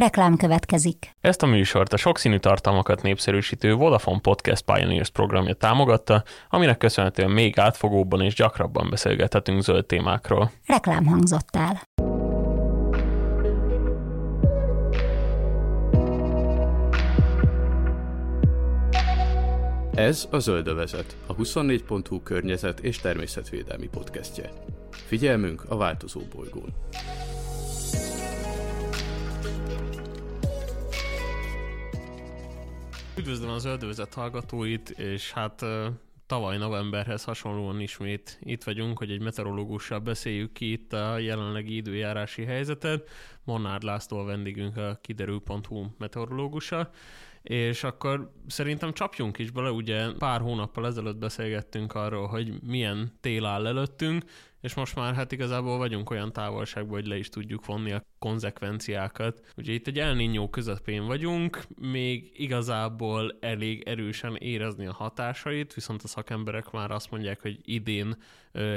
Reklám következik. Ezt a műsort a sokszínű tartalmakat népszerűsítő Vodafone Podcast Pioneers programja támogatta, aminek köszönhetően még átfogóbban és gyakrabban beszélgethetünk zöld témákról. Reklám hangzott el. Ez a Zöldövezet, a 24.hu környezet és természetvédelmi podcastje. Figyelmünk a változó bolygón. Üdvözlöm az Zöldövezet hallgatóit, és hát tavaly novemberhez hasonlóan ismét itt vagyunk, hogy egy meteorológussal beszéljük ki itt a jelenlegi időjárási helyzetet. Monárd László a vendégünk a kiderül.hu meteorológusa és akkor szerintem csapjunk is bele, ugye pár hónappal ezelőtt beszélgettünk arról, hogy milyen tél áll előttünk, és most már hát igazából vagyunk olyan távolságban, hogy le is tudjuk vonni a konzekvenciákat. Ugye itt egy elninyó közepén vagyunk, még igazából elég erősen érezni a hatásait, viszont a szakemberek már azt mondják, hogy idén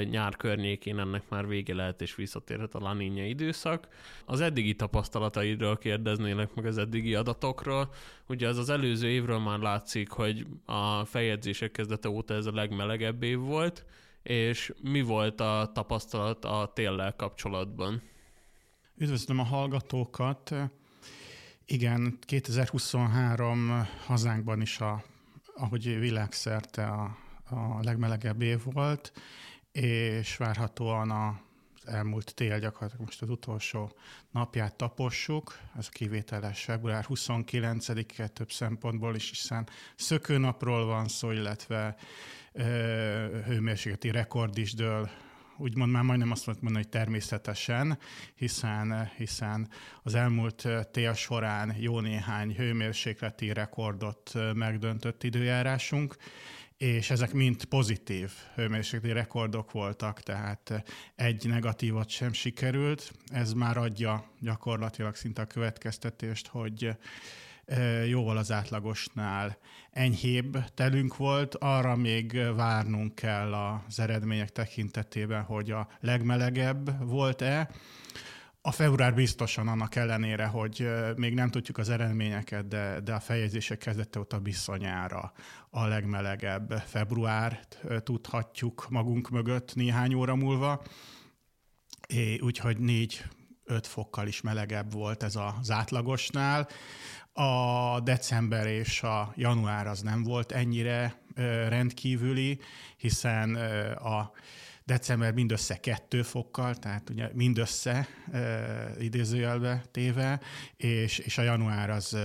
nyár környékén ennek már vége lehet és visszatérhet a laninja időszak. Az eddigi tapasztalataidról kérdeznélek meg az eddigi adatokról. Ugye az az előző évről már látszik, hogy a feljegyzések kezdete óta ez a legmelegebb év volt, és mi volt a tapasztalat a téllel kapcsolatban? Üdvözlöm a hallgatókat! Igen, 2023 hazánkban is, a, ahogy világszerte a, a legmelegebb év volt, és várhatóan a elmúlt tél gyakorlatilag most az utolsó napját tapossuk, ez a kivételes február 29-e több szempontból is, hiszen szökőnapról van szó, illetve hőmérsékleti rekord is dől. Úgymond már majdnem azt mondani, hogy természetesen, hiszen, hiszen az elmúlt tél során jó néhány hőmérsékleti rekordot megdöntött időjárásunk, és ezek mind pozitív hőmérsékleti rekordok voltak, tehát egy negatívat sem sikerült. Ez már adja gyakorlatilag szinte a következtetést, hogy jóval az átlagosnál enyhébb telünk volt, arra még várnunk kell az eredmények tekintetében, hogy a legmelegebb volt-e. A február biztosan annak ellenére, hogy még nem tudjuk az eredményeket, de, de a fejezések kezdete óta bizonyára a legmelegebb februárt tudhatjuk magunk mögött néhány óra múlva. É, úgyhogy négy 5 fokkal is melegebb volt ez az átlagosnál. A december és a január az nem volt ennyire rendkívüli, hiszen a december mindössze kettő fokkal, tehát ugye mindössze e, idézőjelbe téve, és, és a január az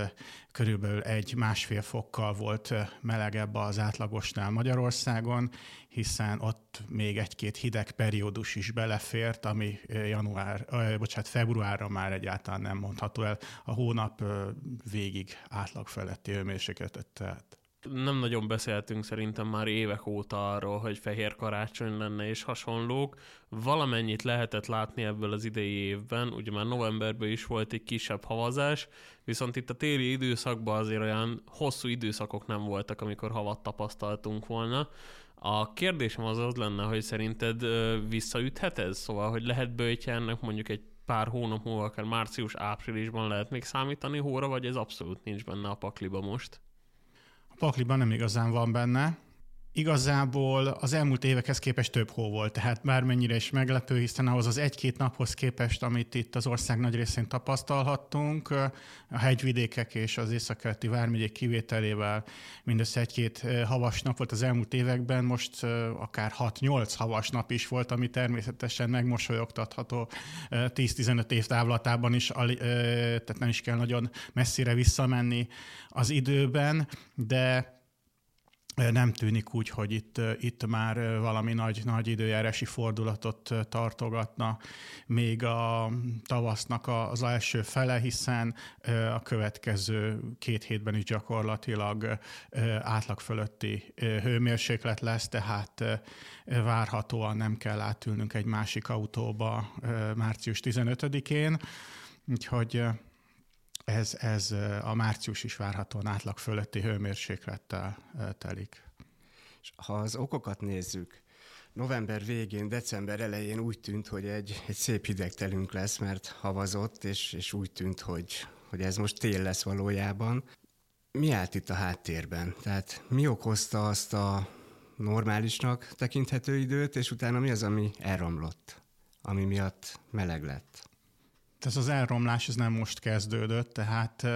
körülbelül egy másfél fokkal volt melegebb az átlagosnál Magyarországon, hiszen ott még egy-két hideg periódus is belefért, ami január, ö, bocsánat, februárra már egyáltalán nem mondható el. A hónap ö, végig átlag feletti hőmérsékletet nem nagyon beszéltünk szerintem már évek óta arról, hogy fehér karácsony lenne és hasonlók. Valamennyit lehetett látni ebből az idei évben, ugye már novemberben is volt egy kisebb havazás, viszont itt a téli időszakban azért olyan hosszú időszakok nem voltak, amikor havat tapasztaltunk volna. A kérdésem az az lenne, hogy szerinted visszaüthet ez? Szóval, hogy lehet bőjtje ennek mondjuk egy pár hónap múlva, akár március-áprilisban lehet még számítani hóra, vagy ez abszolút nincs benne a pakliba most? Pakliban nem igazán van benne. Igazából az elmúlt évekhez képest több hó volt, tehát bármennyire is meglepő, hiszen ahhoz az egy-két naphoz képest, amit itt az ország nagy részén tapasztalhattunk, a hegyvidékek és az északkeleti vármegyék kivételével mindössze egy-két havas nap volt az elmúlt években, most akár 6-8 havas nap is volt, ami természetesen megmosolyogtatható 10-15 év távlatában is, tehát nem is kell nagyon messzire visszamenni az időben, de nem tűnik úgy, hogy itt, itt már valami nagy, nagy időjárási fordulatot tartogatna még a tavasznak az első fele, hiszen a következő két hétben is gyakorlatilag átlag fölötti hőmérséklet lesz, tehát várhatóan nem kell átülnünk egy másik autóba március 15-én, úgyhogy ez, ez a március is várhatóan átlag fölötti hőmérséklettel telik. És ha az okokat nézzük, november végén, december elején úgy tűnt, hogy egy, egy szép hideg telünk lesz, mert havazott, és, és úgy tűnt, hogy, hogy ez most tél lesz valójában. Mi állt itt a háttérben? Tehát mi okozta azt a normálisnak tekinthető időt, és utána mi az, ami elromlott, ami miatt meleg lett? Ez az elromlás ez nem most kezdődött, tehát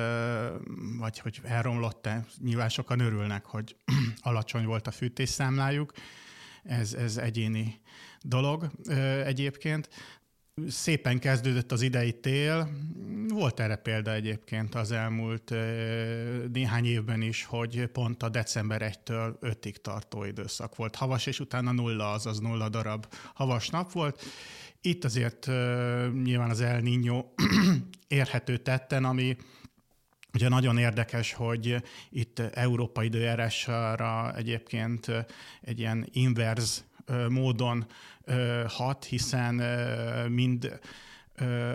vagy hogy elromlott-e, nyilván sokan örülnek, hogy alacsony volt a fűtésszámlájuk, ez, ez egyéni dolog egyébként. Szépen kezdődött az idei tél, volt erre példa egyébként az elmúlt néhány évben is, hogy pont a december 1-től 5-ig tartó időszak volt havas, és utána nulla, azaz nulla darab havas nap volt. Itt azért nyilván az El Niño érhető tetten, ami Ugye nagyon érdekes, hogy itt Európa időjárására egyébként egy ilyen inverz módon hat, hiszen mind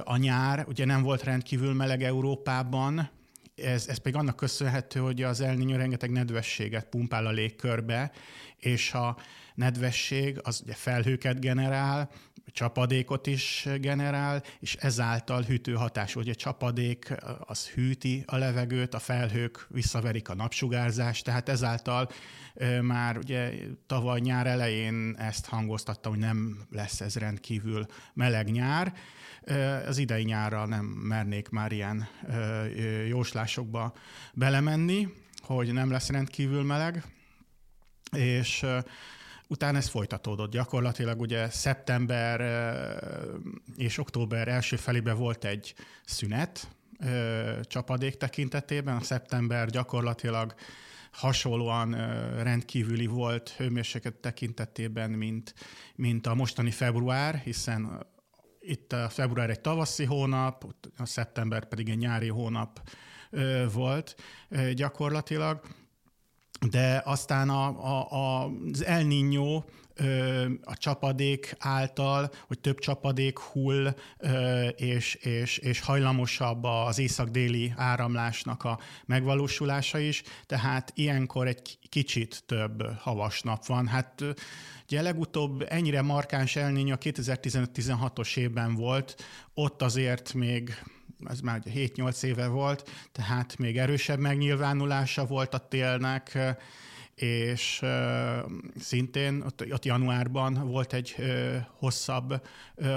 a nyár ugye nem volt rendkívül meleg Európában, ez, ez pedig annak köszönhető, hogy az El Niño rengeteg nedvességet pumpál a légkörbe, és a nedvesség az ugye felhőket generál, csapadékot is generál, és ezáltal hűtő hatású, hogy a csapadék az hűti a levegőt, a felhők visszaverik a napsugárzást, tehát ezáltal már ugye tavaly nyár elején ezt hangoztatta, hogy nem lesz ez rendkívül meleg nyár. Az idei nyárra nem mernék már ilyen jóslásokba belemenni, hogy nem lesz rendkívül meleg, és Utána ez folytatódott. Gyakorlatilag ugye szeptember és október első felében volt egy szünet csapadék tekintetében. A szeptember gyakorlatilag hasonlóan rendkívüli volt hőmérséklet tekintetében, mint, mint a mostani február, hiszen itt a február egy tavaszi hónap, a szeptember pedig egy nyári hónap volt gyakorlatilag de aztán a, a, az El Niño a csapadék által, hogy több csapadék hull, és, és, és hajlamosabb az észak-déli áramlásnak a megvalósulása is, tehát ilyenkor egy kicsit több havas nap van. Hát ugye legutóbb ennyire markáns elnény a 2015-16-os évben volt, ott azért még ez már 7-8 éve volt, tehát még erősebb megnyilvánulása volt a télnek, és szintén ott, ott januárban volt egy hosszabb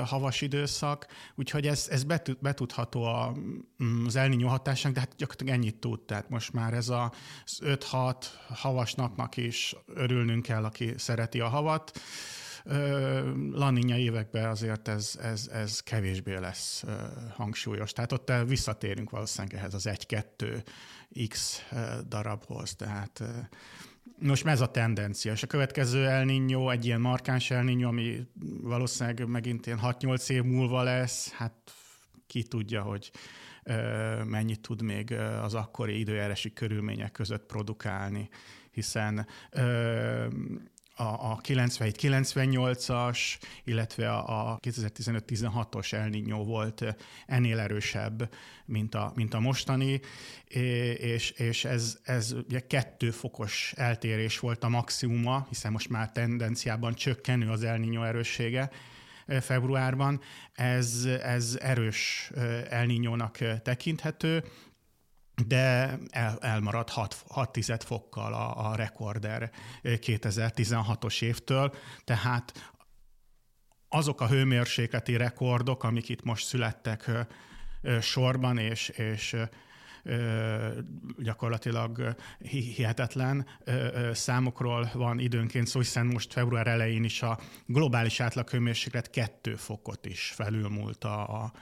havas időszak, úgyhogy ez, ez betud, betudható a, mm, az elnyó hatásnak, de hát gyakorlatilag ennyit tud, tehát most már ez az 5-6 havas napnak is örülnünk kell, aki szereti a havat. Laninja években azért ez, ez, ez kevésbé lesz hangsúlyos. Tehát ott visszatérünk valószínűleg ehhez az 1-2 X darabhoz. Tehát most ez a tendencia. És a következő El Niño, egy ilyen markáns El Niño, ami valószínűleg megint ilyen 6-8 év múlva lesz, hát ki tudja, hogy mennyit tud még az akkori időjárási körülmények között produkálni, hiszen a, a 97-98-as, illetve a, a 2015-16-os El volt ennél erősebb, mint a, mint a mostani, és, és ez, ez ugye kettő fokos eltérés volt a maximuma, hiszen most már tendenciában csökkenő az El Niño erőssége, februárban, ez, ez erős El Niñónak tekinthető, de el, elmarad 6, 6 fokkal a, a rekorder 2016-os évtől, tehát azok a hőmérsékleti rekordok, amik itt most születtek sorban, és, és gyakorlatilag hihetetlen számokról van időnként szó, hiszen most február elején is a globális átlaghőmérséklet kettő fokot is felülmúlt a, a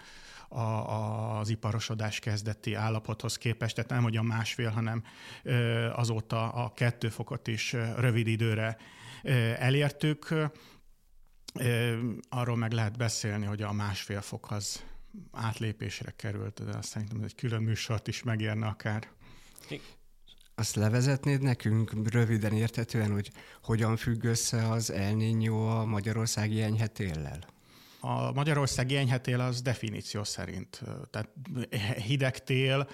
a, az iparosodás kezdeti állapothoz képest, tehát nem hogy a másfél, hanem azóta a kettő fokot is rövid időre elértük. Arról meg lehet beszélni, hogy a másfél fok az átlépésre került, de azt szerintem egy külön műsort is megérne akár. Azt levezetnéd nekünk röviden értetően, hogy hogyan függ össze az El a magyarországi enyhetéllel? A Magyarországi enyhetél az definíció szerint, tehát hideg tél,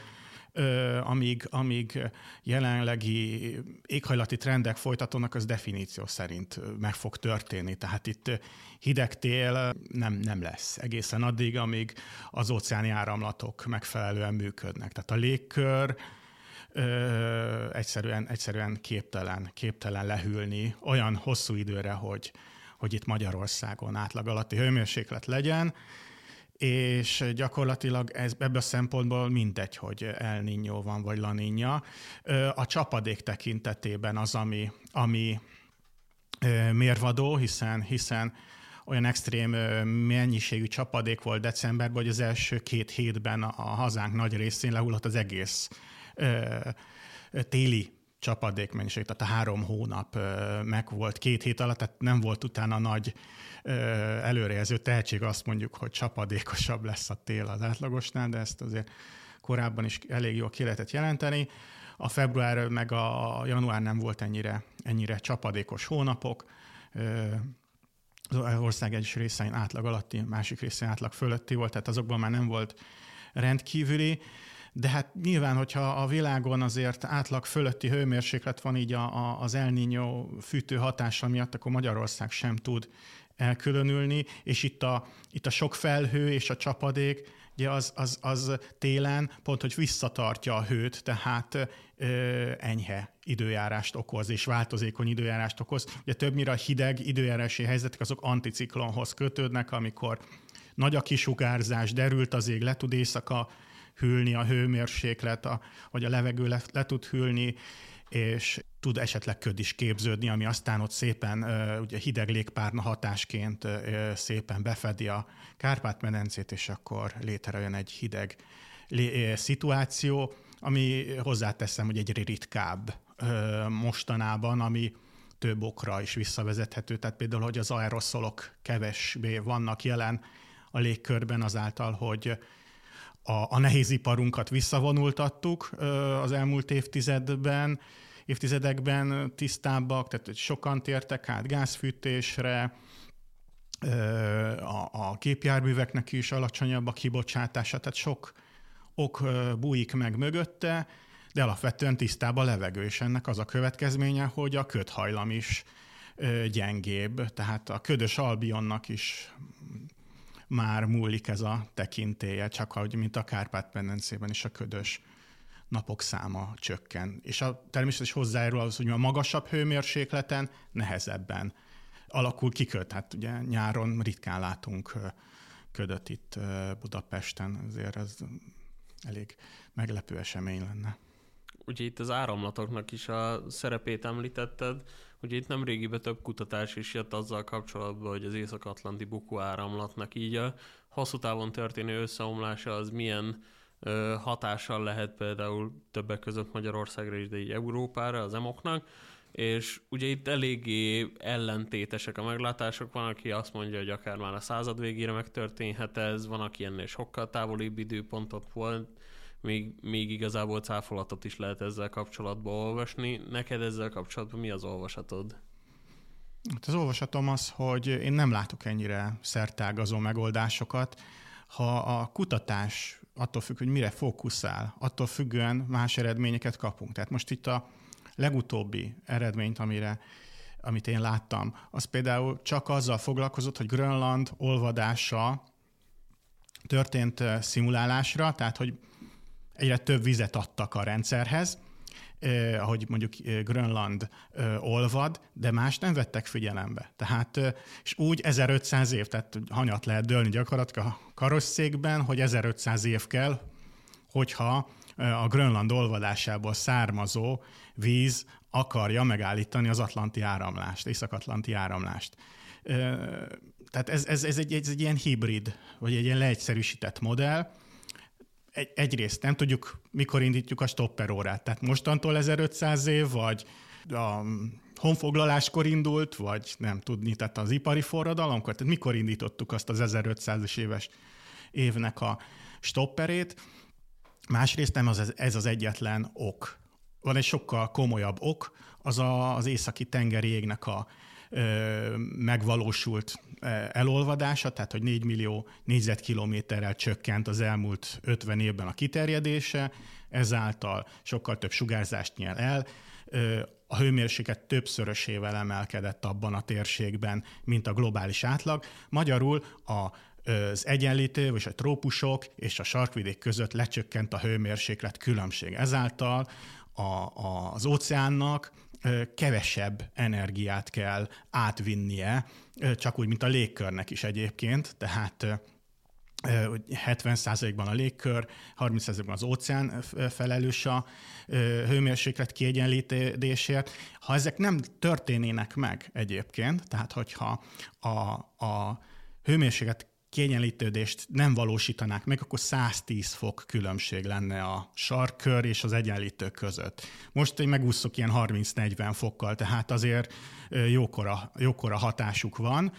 amíg, amíg jelenlegi éghajlati trendek folytatónak, az definíció szerint meg fog történni. Tehát itt hideg tél nem, nem lesz egészen addig, amíg az óceáni áramlatok megfelelően működnek. Tehát a légkör ö, egyszerűen, egyszerűen képtelen, képtelen lehűlni olyan hosszú időre, hogy, hogy itt Magyarországon átlag alatti hőmérséklet legyen, és gyakorlatilag ez, ebből a szempontból mindegy, hogy El Niño van, vagy La Niña. A csapadék tekintetében az, ami, ami mérvadó, hiszen, hiszen olyan extrém mennyiségű csapadék volt decemberben, hogy az első két hétben a hazánk nagy részén lehullott az egész téli csapadékmennyiség, tehát a három hónap meg volt két hét alatt, tehát nem volt utána nagy előrejelző tehetség, azt mondjuk, hogy csapadékosabb lesz a tél az átlagosnál, de ezt azért korábban is elég jól ki lehetett jelenteni. A február meg a január nem volt ennyire, ennyire csapadékos hónapok. Az ország egyes részein átlag alatti, másik részén átlag fölötti volt, tehát azokban már nem volt rendkívüli. De hát nyilván, hogyha a világon azért átlag fölötti hőmérséklet van így a, a, az El Niño fűtő hatása miatt, akkor Magyarország sem tud elkülönülni, és itt a, itt a sok felhő és a csapadék, ugye az, az, az télen pont, hogy visszatartja a hőt, tehát ö, enyhe időjárást okoz, és változékony időjárást okoz. Ugye többnyire a hideg időjárási helyzetek azok anticiklonhoz kötődnek, amikor nagy a kisugárzás, derült az ég, le tud éjszaka hűlni a hőmérséklet, a, vagy a levegő le, le tud hűlni, és tud esetleg köd is képződni, ami aztán ott szépen ugye hideg légpárna hatásként szépen befedi a Kárpát-medencét, és akkor létrejön egy hideg szituáció, ami hozzáteszem, hogy egy ritkább mostanában, ami több okra is visszavezethető. Tehát például, hogy az aeroszolok kevesbé vannak jelen a légkörben azáltal, hogy a, a nehéziparunkat visszavonultattuk az elmúlt évtizedben, évtizedekben tisztábbak, tehát sokan tértek át gázfűtésre, a, a képjárműveknek is alacsonyabb a kibocsátása, tehát sok ok bújik meg mögötte, de alapvetően tisztább a levegő, és ennek az a következménye, hogy a ködhajlam is gyengébb, tehát a ködös albionnak is már múlik ez a tekintélye, csak ahogy, mint a Kárpát-medencében is a ködös napok száma csökken. És a természetesen hozzájárul az, hogy a magasabb hőmérsékleten nehezebben alakul ki köd. Hát ugye nyáron ritkán látunk ködöt itt Budapesten, ezért ez elég meglepő esemény lenne. Ugye itt az áramlatoknak is a szerepét említetted, ugye itt nem régiben több kutatás is jött azzal kapcsolatban, hogy az észak-atlanti bukó áramlatnak így a hosszú távon történő összeomlása az milyen ö, hatással lehet például többek között Magyarországra is, de így Európára, az emoknak, és ugye itt eléggé ellentétesek a meglátások, van, aki azt mondja, hogy akár már a század végére megtörténhet ez, van, aki ennél sokkal távolibb időpontot volt, még, még igazából cáfolatot is lehet ezzel kapcsolatban olvasni. Neked ezzel kapcsolatban mi az olvasatod? Hát az olvasatom az, hogy én nem látok ennyire szertágazó megoldásokat. Ha a kutatás attól függ, hogy mire fókuszál, attól függően más eredményeket kapunk. Tehát most itt a legutóbbi eredményt, amire amit én láttam, az például csak azzal foglalkozott, hogy Grönland olvadása történt szimulálásra, tehát hogy egyre több vizet adtak a rendszerhez, eh, ahogy mondjuk Grönland eh, olvad, de más nem vettek figyelembe. Tehát, eh, és úgy 1500 év, tehát hanyat lehet dőlni gyakorlatilag a karosszékben, hogy 1500 év kell, hogyha a Grönland olvadásából származó víz akarja megállítani az atlanti áramlást, észak-atlanti áramlást. Eh, tehát ez, ez, ez, egy, ez egy ilyen hibrid, vagy egy ilyen leegyszerűsített modell, egy, egyrészt nem tudjuk, mikor indítjuk a stopper órát. Tehát mostantól 1500 év, vagy a honfoglaláskor indult, vagy nem tudni, tehát az ipari forradalomkor, tehát mikor indítottuk azt az 1500-es éves évnek a stopperét. Másrészt nem az, ez az egyetlen ok. Van egy sokkal komolyabb ok, az a, az északi tengeri égnek a megvalósult elolvadása, tehát hogy 4 millió négyzetkilométerrel csökkent az elmúlt 50 évben a kiterjedése, ezáltal sokkal több sugárzást nyel el, a hőmérséklet többszörösével emelkedett abban a térségben, mint a globális átlag. Magyarul a az egyenlítő, vagy a trópusok és a sarkvidék között lecsökkent a hőmérséklet különbség. Ezáltal a, a, az óceánnak kevesebb energiát kell átvinnie, csak úgy, mint a légkörnek is egyébként, tehát 70%-ban a légkör, 30%-ban az óceán felelős a hőmérséklet kiegyenlítésért. Ha ezek nem történének meg egyébként, tehát hogyha a, a hőmérséklet kiegyenlítődést nem valósítanák meg, akkor 110 fok különbség lenne a sarkkör és az egyenlítő között. Most én megúszok ilyen 30-40 fokkal, tehát azért jókora, jókora hatásuk van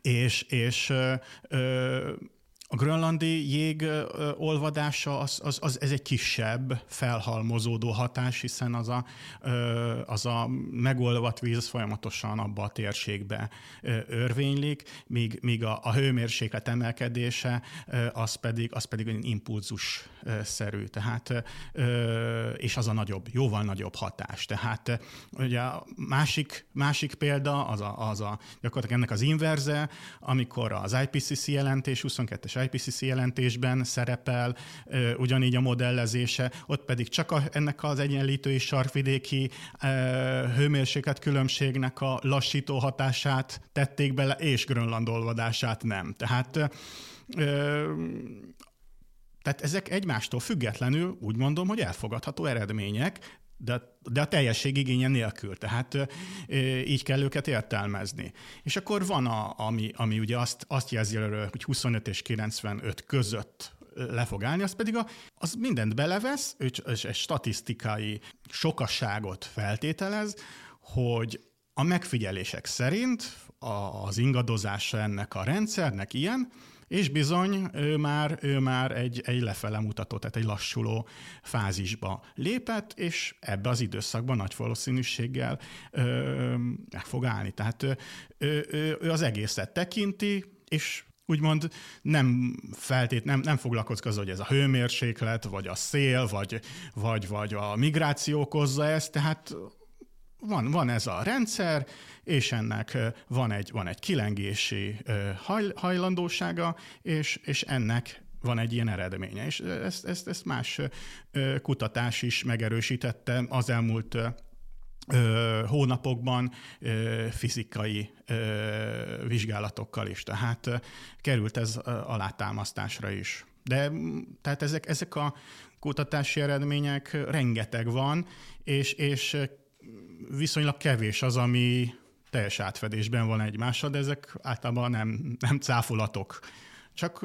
és, és ö, ö, a grönlandi jég olvadása az, az, az, ez egy kisebb, felhalmozódó hatás, hiszen az a, az a megolvadt víz folyamatosan abba a térségbe örvénylik, míg, míg a, a hőmérséklet emelkedése az pedig, az pedig egy impulzus-szerű, tehát, és az a nagyobb, jóval nagyobb hatás. Tehát ugye a másik, másik példa az a, az a gyakorlatilag ennek az inverze, amikor az IPCC jelentés 22-es IPCC jelentésben szerepel, ugyanígy a modellezése, ott pedig csak a, ennek az egyenlítői sarkvidéki hőmérséklet különbségnek a lassító hatását tették bele, és Grönland olvadását nem. Tehát tehát ezek egymástól függetlenül úgy mondom, hogy elfogadható eredmények, de, de a teljesség igénye nélkül, tehát így kell őket értelmezni. És akkor van, a, ami, ami ugye azt, azt jelzi előre, hogy 25 és 95 között le fog állni, az pedig a, az mindent belevesz, és egy statisztikai sokasságot feltételez, hogy a megfigyelések szerint az ingadozása ennek a rendszernek ilyen, és bizony ő már, ő már egy, egy lefele mutató, tehát egy lassuló fázisba lépett, és ebbe az időszakban nagy valószínűséggel ö, meg fog állni. Tehát ő, ő, ő az egészet tekinti, és úgymond nem feltét, nem, nem foglalkozik az, hogy ez a hőmérséklet, vagy a szél, vagy, vagy, vagy a migráció okozza ezt, tehát van, van ez a rendszer, és ennek van egy, van egy kilengési haj, hajlandósága, és, és ennek van egy ilyen eredménye. És ezt, ezt, ezt más kutatás is megerősítette az elmúlt hónapokban fizikai vizsgálatokkal is. Tehát került ez alátámasztásra is. De tehát ezek, ezek a kutatási eredmények rengeteg van, és, és viszonylag kevés az, ami teljes átfedésben van egymással, de ezek általában nem, nem cáfolatok. Csak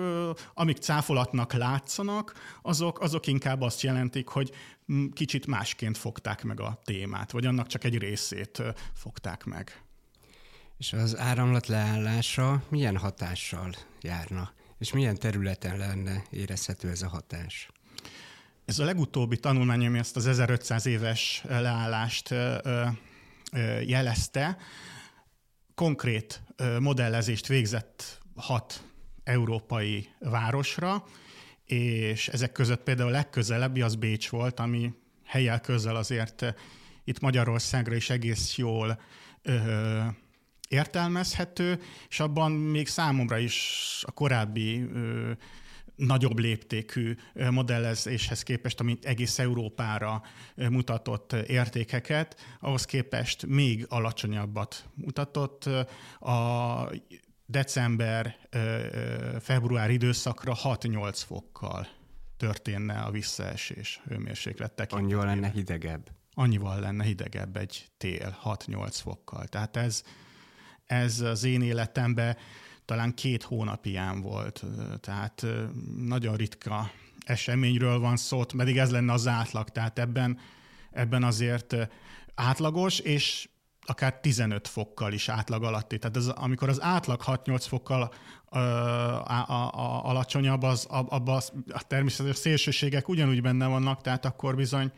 amik cáfolatnak látszanak, azok, azok inkább azt jelentik, hogy kicsit másként fogták meg a témát, vagy annak csak egy részét fogták meg. És az áramlat leállása milyen hatással járna? És milyen területen lenne érezhető ez a hatás? Ez a legutóbbi tanulmány, ami ezt az 1500 éves leállást jelezte, konkrét modellezést végzett hat európai városra, és ezek között például a legközelebbi az Bécs volt, ami helyel közel azért itt Magyarországra is egész jól ö, értelmezhető, és abban még számomra is a korábbi ö, nagyobb léptékű modellezéshez képest, amit egész Európára mutatott értékeket, ahhoz képest még alacsonyabbat mutatott. A december-február időszakra 6-8 fokkal történne a visszaesés hőmérséklet tekintetében. Annyival lenne hidegebb. Annyival lenne hidegebb egy tél, 6-8 fokkal. Tehát ez, ez az én életemben talán két hónap volt, tehát nagyon ritka eseményről van szó, pedig ez lenne az átlag, tehát ebben, ebben azért átlagos, és akár 15 fokkal is átlag alatti. Tehát ez, amikor az átlag 6-8 fokkal ö, a, a, a, alacsonyabb, az, abban az, a természetes szélsőségek ugyanúgy benne vannak, tehát akkor bizony,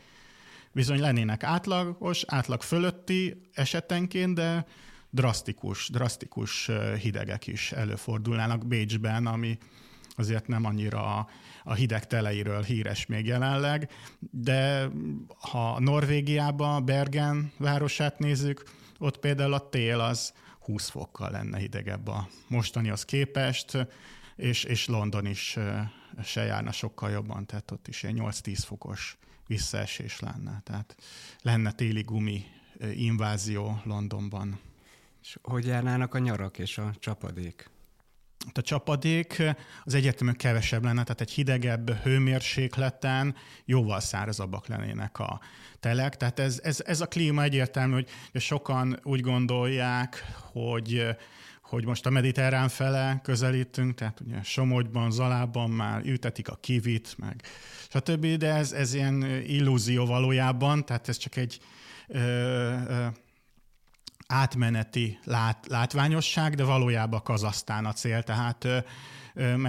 bizony lennének átlagos, átlag fölötti esetenként, de drasztikus, drasztikus hidegek is előfordulnának Bécsben, ami azért nem annyira a, hideg teleiről híres még jelenleg, de ha Norvégiában Bergen városát nézzük, ott például a tél az 20 fokkal lenne hidegebb a mostanihoz képest, és, és London is se járna sokkal jobban, tehát ott is ilyen 8-10 fokos visszaesés lenne. Tehát lenne téli gumi invázió Londonban. És hogy járnának a nyarak és a csapadék? A csapadék az egyértelműen kevesebb lenne, tehát egy hidegebb hőmérsékleten jóval szárazabbak lennének a telek. Tehát ez, ez, ez a klíma egyértelmű, hogy sokan úgy gondolják, hogy hogy most a mediterrán fele közelítünk, tehát ugye Somogyban, Zalában már ültetik a kivit, meg stb., de ez, ez ilyen illúzió valójában, tehát ez csak egy ö, ö, átmeneti lát, látványosság, de valójában Kazasztán a cél, tehát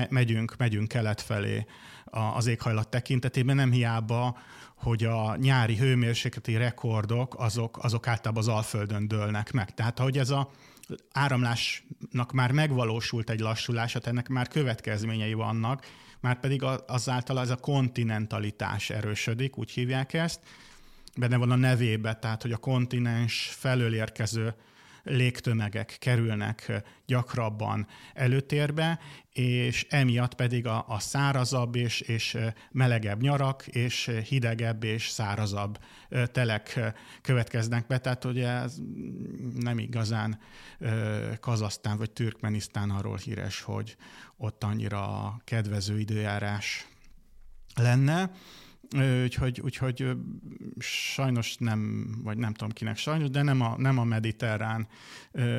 megyünk, megyünk kelet felé az éghajlat tekintetében, nem hiába, hogy a nyári hőmérsékleti rekordok, azok, azok általában az Alföldön dőlnek meg. Tehát ahogy ez a áramlásnak már megvalósult egy lassulása, ennek már következményei vannak, már pedig azáltal ez a kontinentalitás erősödik, úgy hívják ezt, benne van a nevébe, tehát hogy a kontinens felől érkező légtömegek kerülnek gyakrabban előtérbe, és emiatt pedig a, a szárazabb és, és melegebb nyarak, és hidegebb és szárazabb telek következnek be. Tehát ugye ez nem igazán Kazasztán vagy Türkmenisztán arról híres, hogy ott annyira kedvező időjárás lenne. Úgyhogy, úgyhogy sajnos nem, vagy nem tudom kinek sajnos, de nem a, nem a mediterrán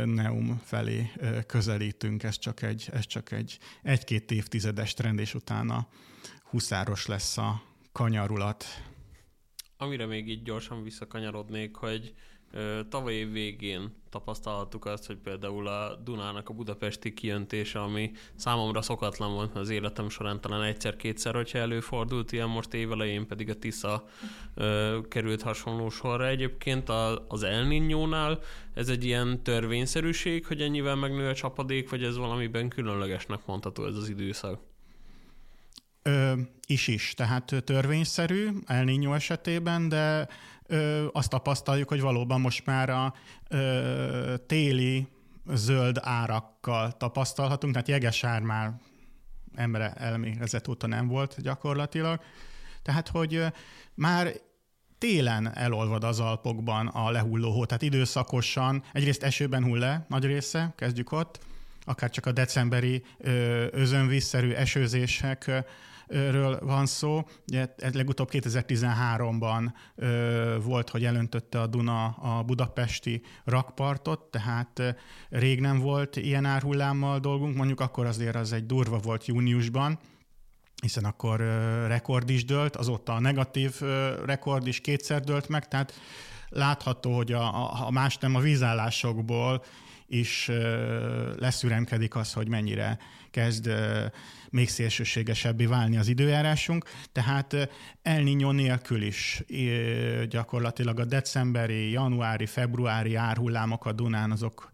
neum felé közelítünk, ez csak egy, ez csak egy egy-két évtizedes trend, és utána huszáros lesz a kanyarulat. Amire még így gyorsan visszakanyarodnék, hogy Tavaly év végén tapasztalhattuk azt, hogy például a Dunának a budapesti kijöntése, ami számomra szokatlan volt az életem során talán egyszer-kétszer, hogyha előfordult ilyen, most évelején pedig a Tisza ö, került hasonló sorra. Egyébként a, az El Niño-nál ez egy ilyen törvényszerűség, hogy ennyivel megnő a csapadék, vagy ez valamiben különlegesnek mondható ez az időszak? Ö, is is, tehát törvényszerű El Niño esetében, de ö, azt tapasztaljuk, hogy valóban most már a ö, téli zöld árakkal tapasztalhatunk, tehát jegesár már embere elmérezett óta nem volt gyakorlatilag. Tehát, hogy már télen elolvad az Alpokban a lehulló hó, tehát időszakosan, egyrészt esőben hull le nagy része, kezdjük ott, akár csak a decemberi özönvízszerű esőzések ről van szó. Ugye legutóbb 2013-ban ö, volt, hogy elöntötte a Duna a budapesti rakpartot, tehát rég nem volt ilyen árhullámmal dolgunk, mondjuk akkor azért az egy durva volt júniusban, hiszen akkor rekord is dölt, azóta a negatív rekord is kétszer dölt meg, tehát látható, hogy a, a, a más nem a vízállásokból is leszüremkedik az, hogy mennyire kezd még szélsőségesebbé válni az időjárásunk, tehát El Niño nélkül is gyakorlatilag a decemberi, januári, februári árhullámok a Dunán azok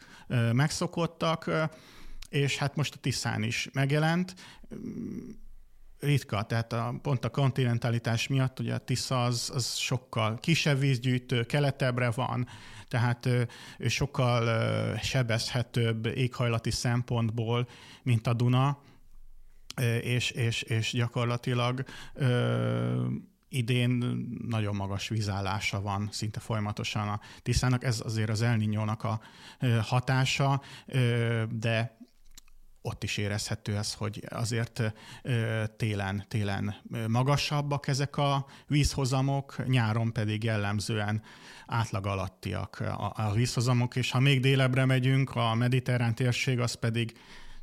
megszokottak, és hát most a Tiszán is megjelent ritka, tehát a, pont a kontinentalitás miatt ugye a Tisza az, az sokkal kisebb vízgyűjtő, keletebbre van, tehát ő sokkal sebezhetőbb éghajlati szempontból, mint a Duna, és, és, és gyakorlatilag idén nagyon magas vízállása van szinte folyamatosan a Tiszának. Ez azért az elninyónak a hatása, de ott is érezhető ez, hogy azért télen, télen magasabbak ezek a vízhozamok, nyáron pedig jellemzően átlag alattiak a, vízhozamok, és ha még délebbre megyünk, a mediterrán térség az pedig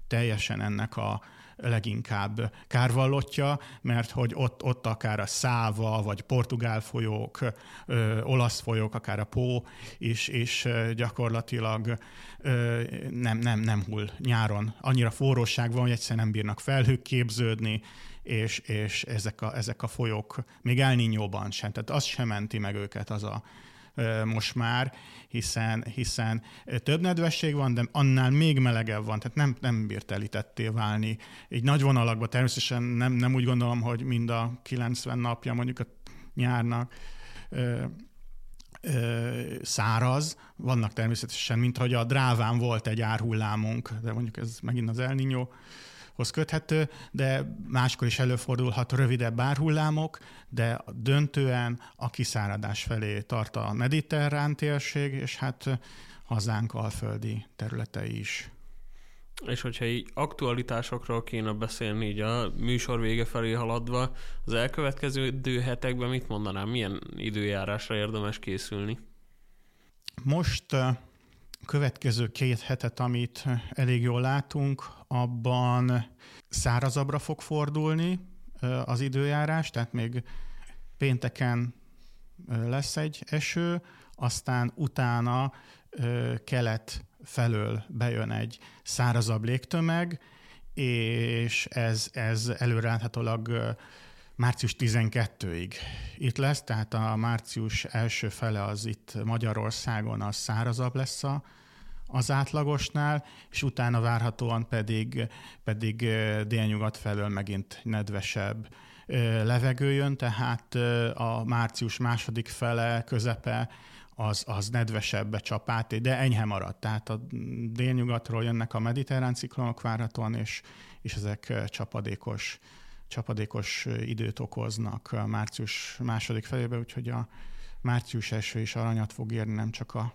teljesen ennek a leginkább kárvallottja, mert hogy ott, ott akár a Száva, vagy portugál folyók, ö, olasz folyók, akár a Pó is, és gyakorlatilag ö, nem, nem, nem hull nyáron. Annyira forróság van, hogy egyszerűen nem bírnak felhők képződni, és, és ezek, a, ezek a folyók még elninyóban sem, tehát az sem menti meg őket az a most már, hiszen, hiszen több nedvesség van, de annál még melegebb van, tehát nem, nem bírt elítetté válni. Így nagy vonalakban természetesen nem, nem úgy gondolom, hogy mind a 90 napja mondjuk a nyárnak száraz, vannak természetesen, mint hogy a dráván volt egy árhullámunk, de mondjuk ez megint az El hoz köthető, de máskor is előfordulhat rövidebb árhullámok, de döntően a kiszáradás felé tart a mediterrán térség, és hát hazánk alföldi területei is. És hogyha így aktualitásokról kéne beszélni, így a műsor vége felé haladva, az elkövetkező hetekben mit mondanám, milyen időjárásra érdemes készülni? Most következő két hetet, amit elég jól látunk, abban szárazabbra fog fordulni az időjárás, tehát még pénteken lesz egy eső, aztán utána kelet felől bejön egy szárazabb légtömeg, és ez, ez előreláthatólag március 12-ig itt lesz, tehát a március első fele az itt Magyarországon az szárazabb lesz a, az átlagosnál, és utána várhatóan pedig, pedig délnyugat felől megint nedvesebb levegő jön, tehát a március második fele, közepe az, az nedvesebb csapát, de enyhe maradt. Tehát a délnyugatról jönnek a mediterrán ciklonok várhatóan, és, és ezek csapadékos, csapadékos időt okoznak március második felébe, úgyhogy a március eső is aranyat fog érni, nem csak a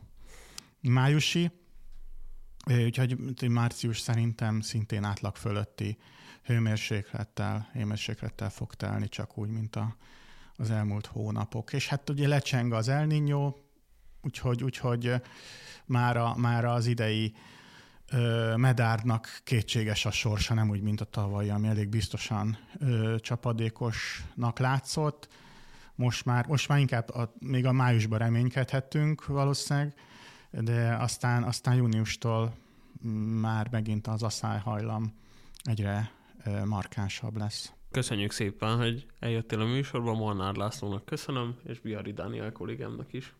májusi. Úgyhogy március szerintem szintén átlag fölötti hőmérséklettel, hőmérséklettel fog telni, csak úgy, mint a, az elmúlt hónapok. És hát ugye lecseng az El Niño, úgyhogy, úgyhogy már, a, már az idei ö, medárnak kétséges a sorsa, nem úgy, mint a tavalyi, ami elég biztosan ö, csapadékosnak látszott. Most már, most már inkább a, még a májusban reménykedhettünk valószínűleg, de aztán, aztán júniustól már megint az asszályhajlam egyre markánsabb lesz. Köszönjük szépen, hogy eljöttél a műsorba, Molnár Lászlónak köszönöm, és Biari Dániel kollégámnak is.